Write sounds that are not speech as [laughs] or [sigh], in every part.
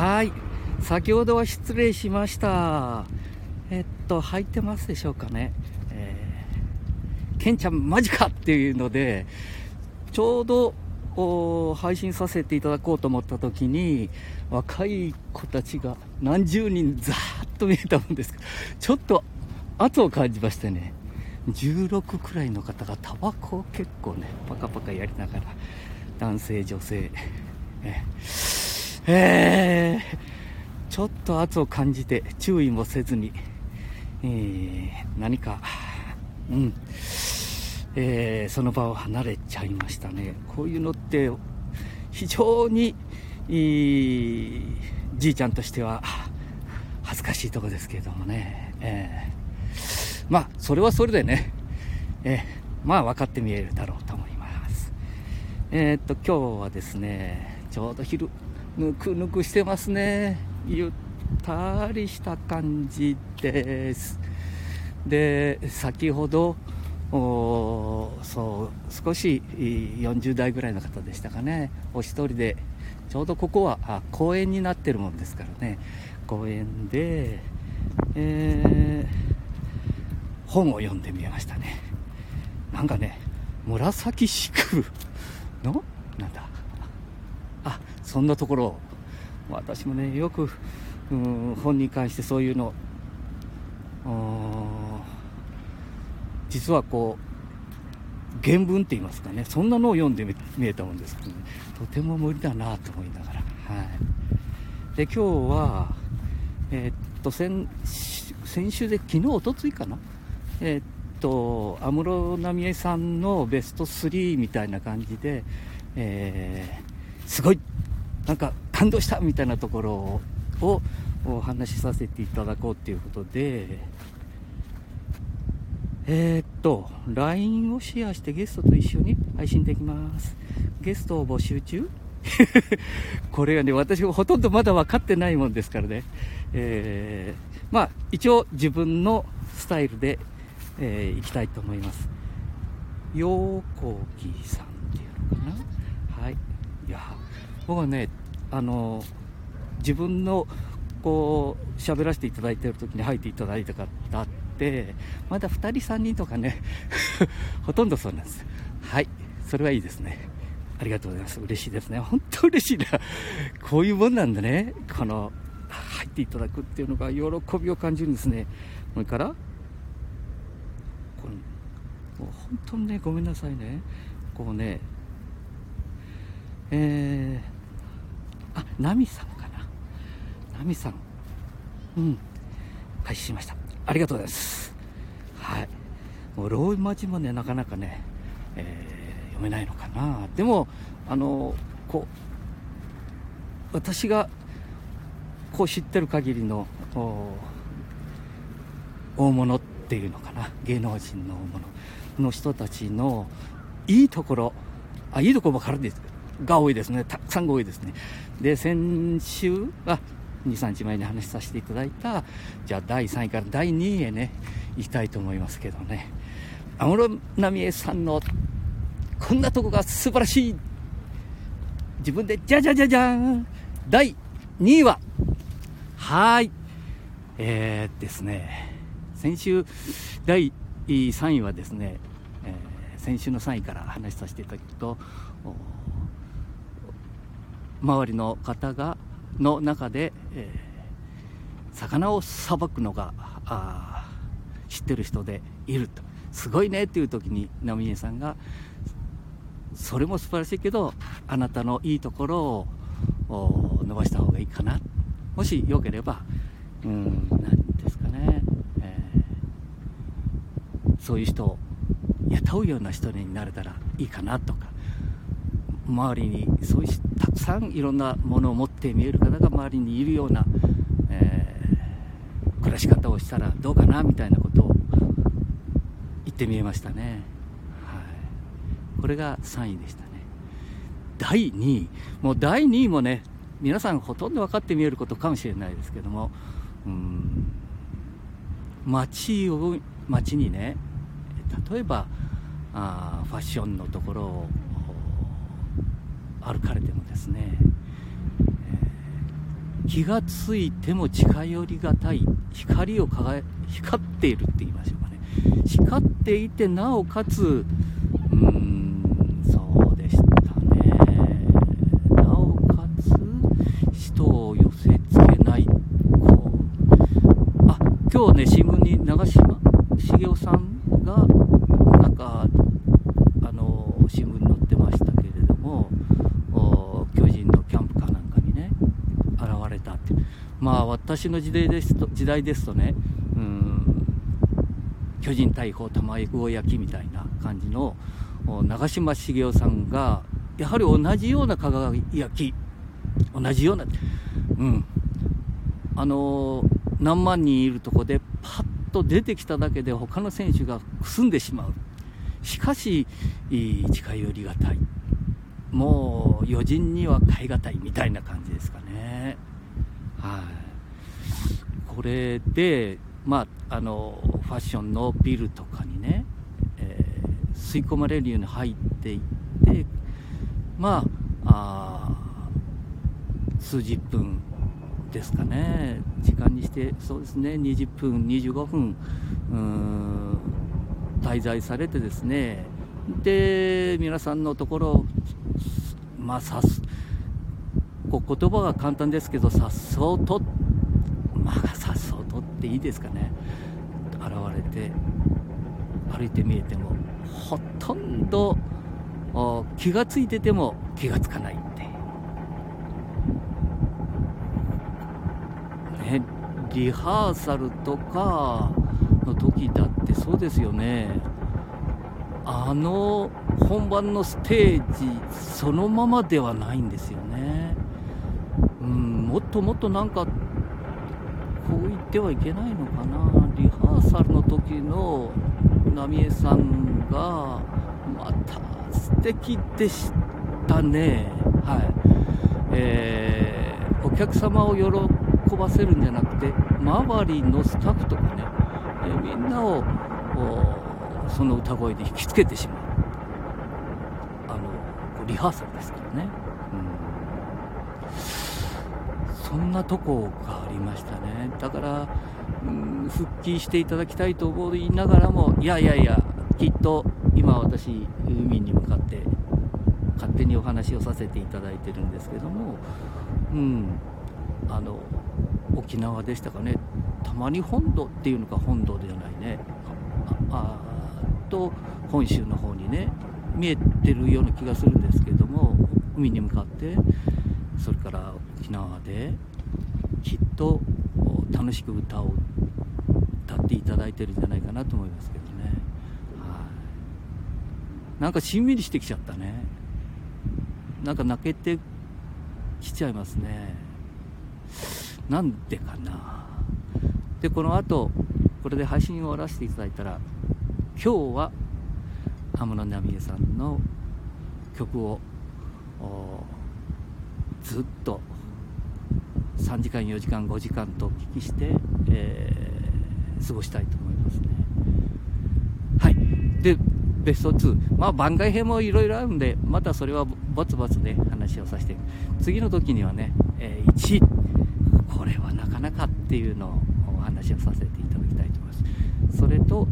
はい。先ほどは失礼しました。えっと入ってますでしょうかね。えー、ケンちゃんマジかっていうのでちょうど配信させていただこうと思った時に若い子たちが何十人ざーっと見えたんですちょっと圧を感じましてね。16くらいの方がタバコを結構ねパカパカやりながら男性女性ええー、ちょっと圧を感じて注意もせずに、えー、何か。うん。えー、その場を離れちゃいましたね。こういうのって非常にいいじいちゃんとしては恥ずかしいとこですけれどもね、えー、まあそれはそれでね、えー、まあ分かって見えるだろうと思います。えー、っと今日はですねちょうど昼。ぬくぬくしてますね。ゆったりした感じです。で先ほどそう少し40代ぐらいの方でしたかね。お一人でちょうどここはあ公園になってるもんですからね。公園で、えー、本を読んでみましたね。なんかね紫式部の？なんだ？あそんなところ私もねよくうん本に関してそういうの。実はこう原文って言いますかね。そんなのを読んで見えたもんですけどね。とても無理だなと思いながら。はい。で今日はえー、っと先先週で昨日おとついかな。えー、っと安室奈美恵さんのベスト3みたいな感じで、えー、すごいなんか感動したみたいなところをお話しさせていただこうということでえー、っと、LINE をシェアしてゲストと一緒に配信できます。ゲストを募集中 [laughs] これがね、私もほとんどまだ分かってないもんですからね。えー、まあ、一応自分のスタイルで、えー、きたいと思います。ようこぎさんっていうのかなはい。いや、僕はね、あの、自分のこう、喋らせていただいている時に入っていただいた方って、まだ2人、3人とかね、[laughs] ほとんどそうなんです。はい、それはいいですね。ありがとうございます。嬉しいですね。本当嬉しいな。こういうもんなんだね。この、入っていただくっていうのが喜びを感じるんですね。それから、このもう本当にね、ごめんなさいね。こうね、えー、ナミさんかな？ナミさん。うん。開始しました。ありがとうございます。はい。もうローマ字もね、なかなかね、えー、読めないのかな。でも、あの、こう、私がこう知ってる限りの大物っていうのかな、芸能人の大物の人たちのいいところ、あ、いいところばかりですけどが多いですね。たくさんが多いですね。で、先週、あ、23日前に話しさせていただいたじゃあ第3位から第2位へね行きたいと思いますけどね。安室奈美恵さんのこんなとこが素晴らしい。自分でじゃじゃじゃじゃん第2位ははい。えー、ですね。先週第3位はですね、えー、先週の3位から話させていただくと周りの方がの中で、えー、魚をさばくのがあ知ってる人でいると。すごいねっていう時に波江さんがそれも素晴らしいけどあなたのいいところを伸ばした方がいいかな。もしよければうん何ですかね、えー、そういう人を雇うような人になれたらいいかなとか。周りにそういうたくさんいろんなものを持って見える方が周りにいるような、えー、暮らし方をしたらどうかなみたいなことを言ってみえましたね、はい、これが3位でしたね。第2位。もう第2位もね皆さんほとんど分かって見えることかもしれないですけどもうん。街を街にね例えばあファッションのところを歩かれてもですね、えー、気がついても近寄りがたい光を輝光っているって言いましょうかね。光っていてなおかつうーんそうでしたね。なおかつ人を寄せつけない。こうあ今日ね新聞に長嶋茂雄さんがなんかあの新聞に載ってましたけれどもお巨人のキャンプかなんかにね現れたってまあ私の時代ですと時代ですとねうん巨人大砲卵焼きみたいな感じの長嶋茂雄さんがやはり同じような輝き同じようなうん。あの何万人いるとこでパッと出てきただけで他の選手がくすんでしまう。しかし近寄りがたい。もう余人には代え難いみたいな感じですかね。はい。これでまああのファッションのビルとかにね、えー吸い込まれるように入っていってまあ数十分ですかね。時間にしてそうですね20分25分滞在されてですね。で皆さんのところまあさすこう言葉が簡単ですけどさっそうとまあさっそうとっていいですかね。現れて歩いて見えてもほとんど気がついてても気がつかないって。ねリハーサルとかの時だってそうですよね。あの本番のステージそのままではないんですよね。うんもっともっとなんかこう言ってはいけないのかな。リハーサルの時の浪江さんがまた素敵でしたね。はい。えーお客様を喜ばせるんじゃなくて周りのスタッフとかね、えーみんなをその歌声で引きつけてしまう。あのこうリハーサルですからね、うん、そんなとこがありましたね。だから、うん、復帰していただきたいと思いながらもいやいやいやきっと今私海に向かって勝手にお話をさせていただいてるんですけども、うん、あの沖縄でしたかね。たまに本土っていうのか本土ではないね。ああと本州の方にね見えてるような気がするんですけども海に向かって。それから沖縄できっと楽しく歌を歌っていただいてるんじゃないかなと思いますけどね、はい、なんかしんみりしてきちゃったね。なんか泣けてきちゃいますね。なんでかな。でこの後これで配信を終わらせていただいたら今日は安室奈美恵さんの曲をおずっと3時間4時間5時間とお聞きして、えー過ごしたいと思いますね。はい。でベスト2まあ番外編もいろいろあるんでまたそれはぼつぼつで話をさせて。次の時にはね、えー1これはなかなかっていうのをお話をさせていただきたいと思います。それと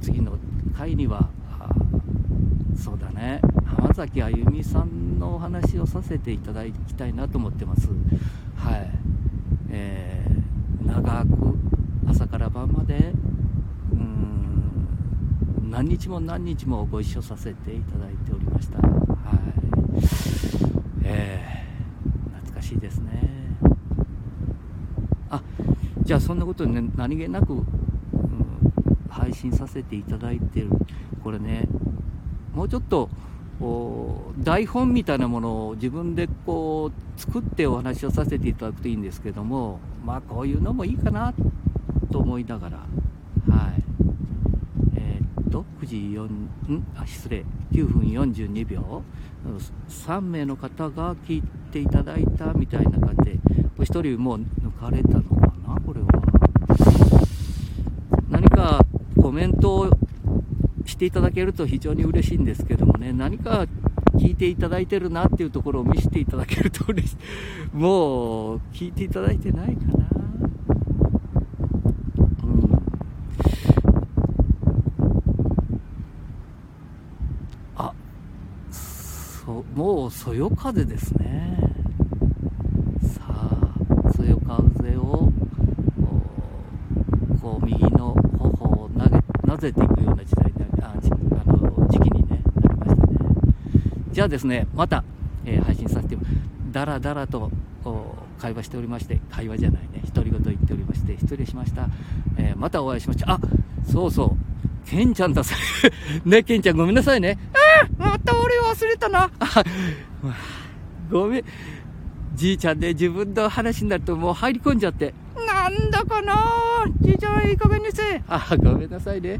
次の回にはそうだね。浜崎あゆみさんのお話をさせていただきたいなと思ってます。はい。えー長く朝から晩までうーん何日も何日もご一緒させていただいておりました。はい。えー懐かしいですね。あじゃあそんなことね何気なく、うん配信させていただいてるこれねもうちょっとこう台本みたいなものを自分でこう作ってお話をさせていただくといいんですけどもまあこういうのもいいかなと思いながらはい。えーっと9時4ん？あ失礼。9分42秒。3名の方が聞いていただいたみたいな感じでお一人もう抜かれたのかな？これは。何かコメントをしていただけると非常に嬉しいんですけどもね何か聞いていただいてるなっていうところを見せていただけると嬉しい。[laughs] もう、聞いていただいてないかな。うん。あ、そ、もう、そよ風ですね。さあ、そよ風を、こう、右の頬を投げ、なぜていくような時代にああの時期に、ね、なりましたね。じゃあですね、また、えー、配信させて、だらだらと会話しておりまして、会話じゃないね、独り言言っておりまして、失礼しました。えー、またお会いしました。あそうそう、ケンちゃんださ。[laughs] ね、ケンちゃんごめんなさいね。あまた俺忘れたな。[laughs] ごめん。じいちゃんで、ね、自分の話になるともう入り込んじゃって。なんだかなじいちゃんいい加減にせ。あ、ごめんなさいね。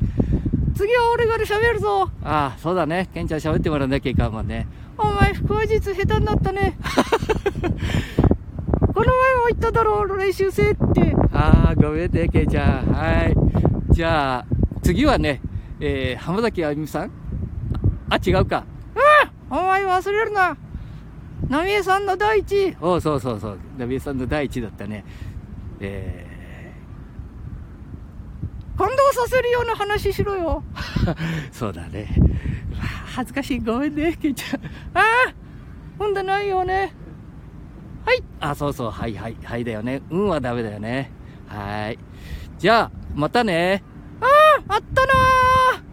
次は俺が喋るぞ。ああ、そうだね。ケンちゃん喋ってもらわなきゃいかんもんね。お前、腹話術下手になったね。[laughs] この前も言っただろう、練習生って。ああ、ごめんね、ケンちゃん。はい。じゃあ、次はね、えー、浜崎あゆみさん？あ、違うか。ああお前忘れるな。ナミエさんの第一。おそうそうそう。ナミエさんの第一だったね。えー感動させるような話しろよ。[laughs] そうだね。恥ずかしい。ごめんね、ケンちゃん。ああほんでないよね。はい。あ、そうそう。はいはい。はいだよね。うんはダメだよね。はい。じゃあ、またね。あああったなー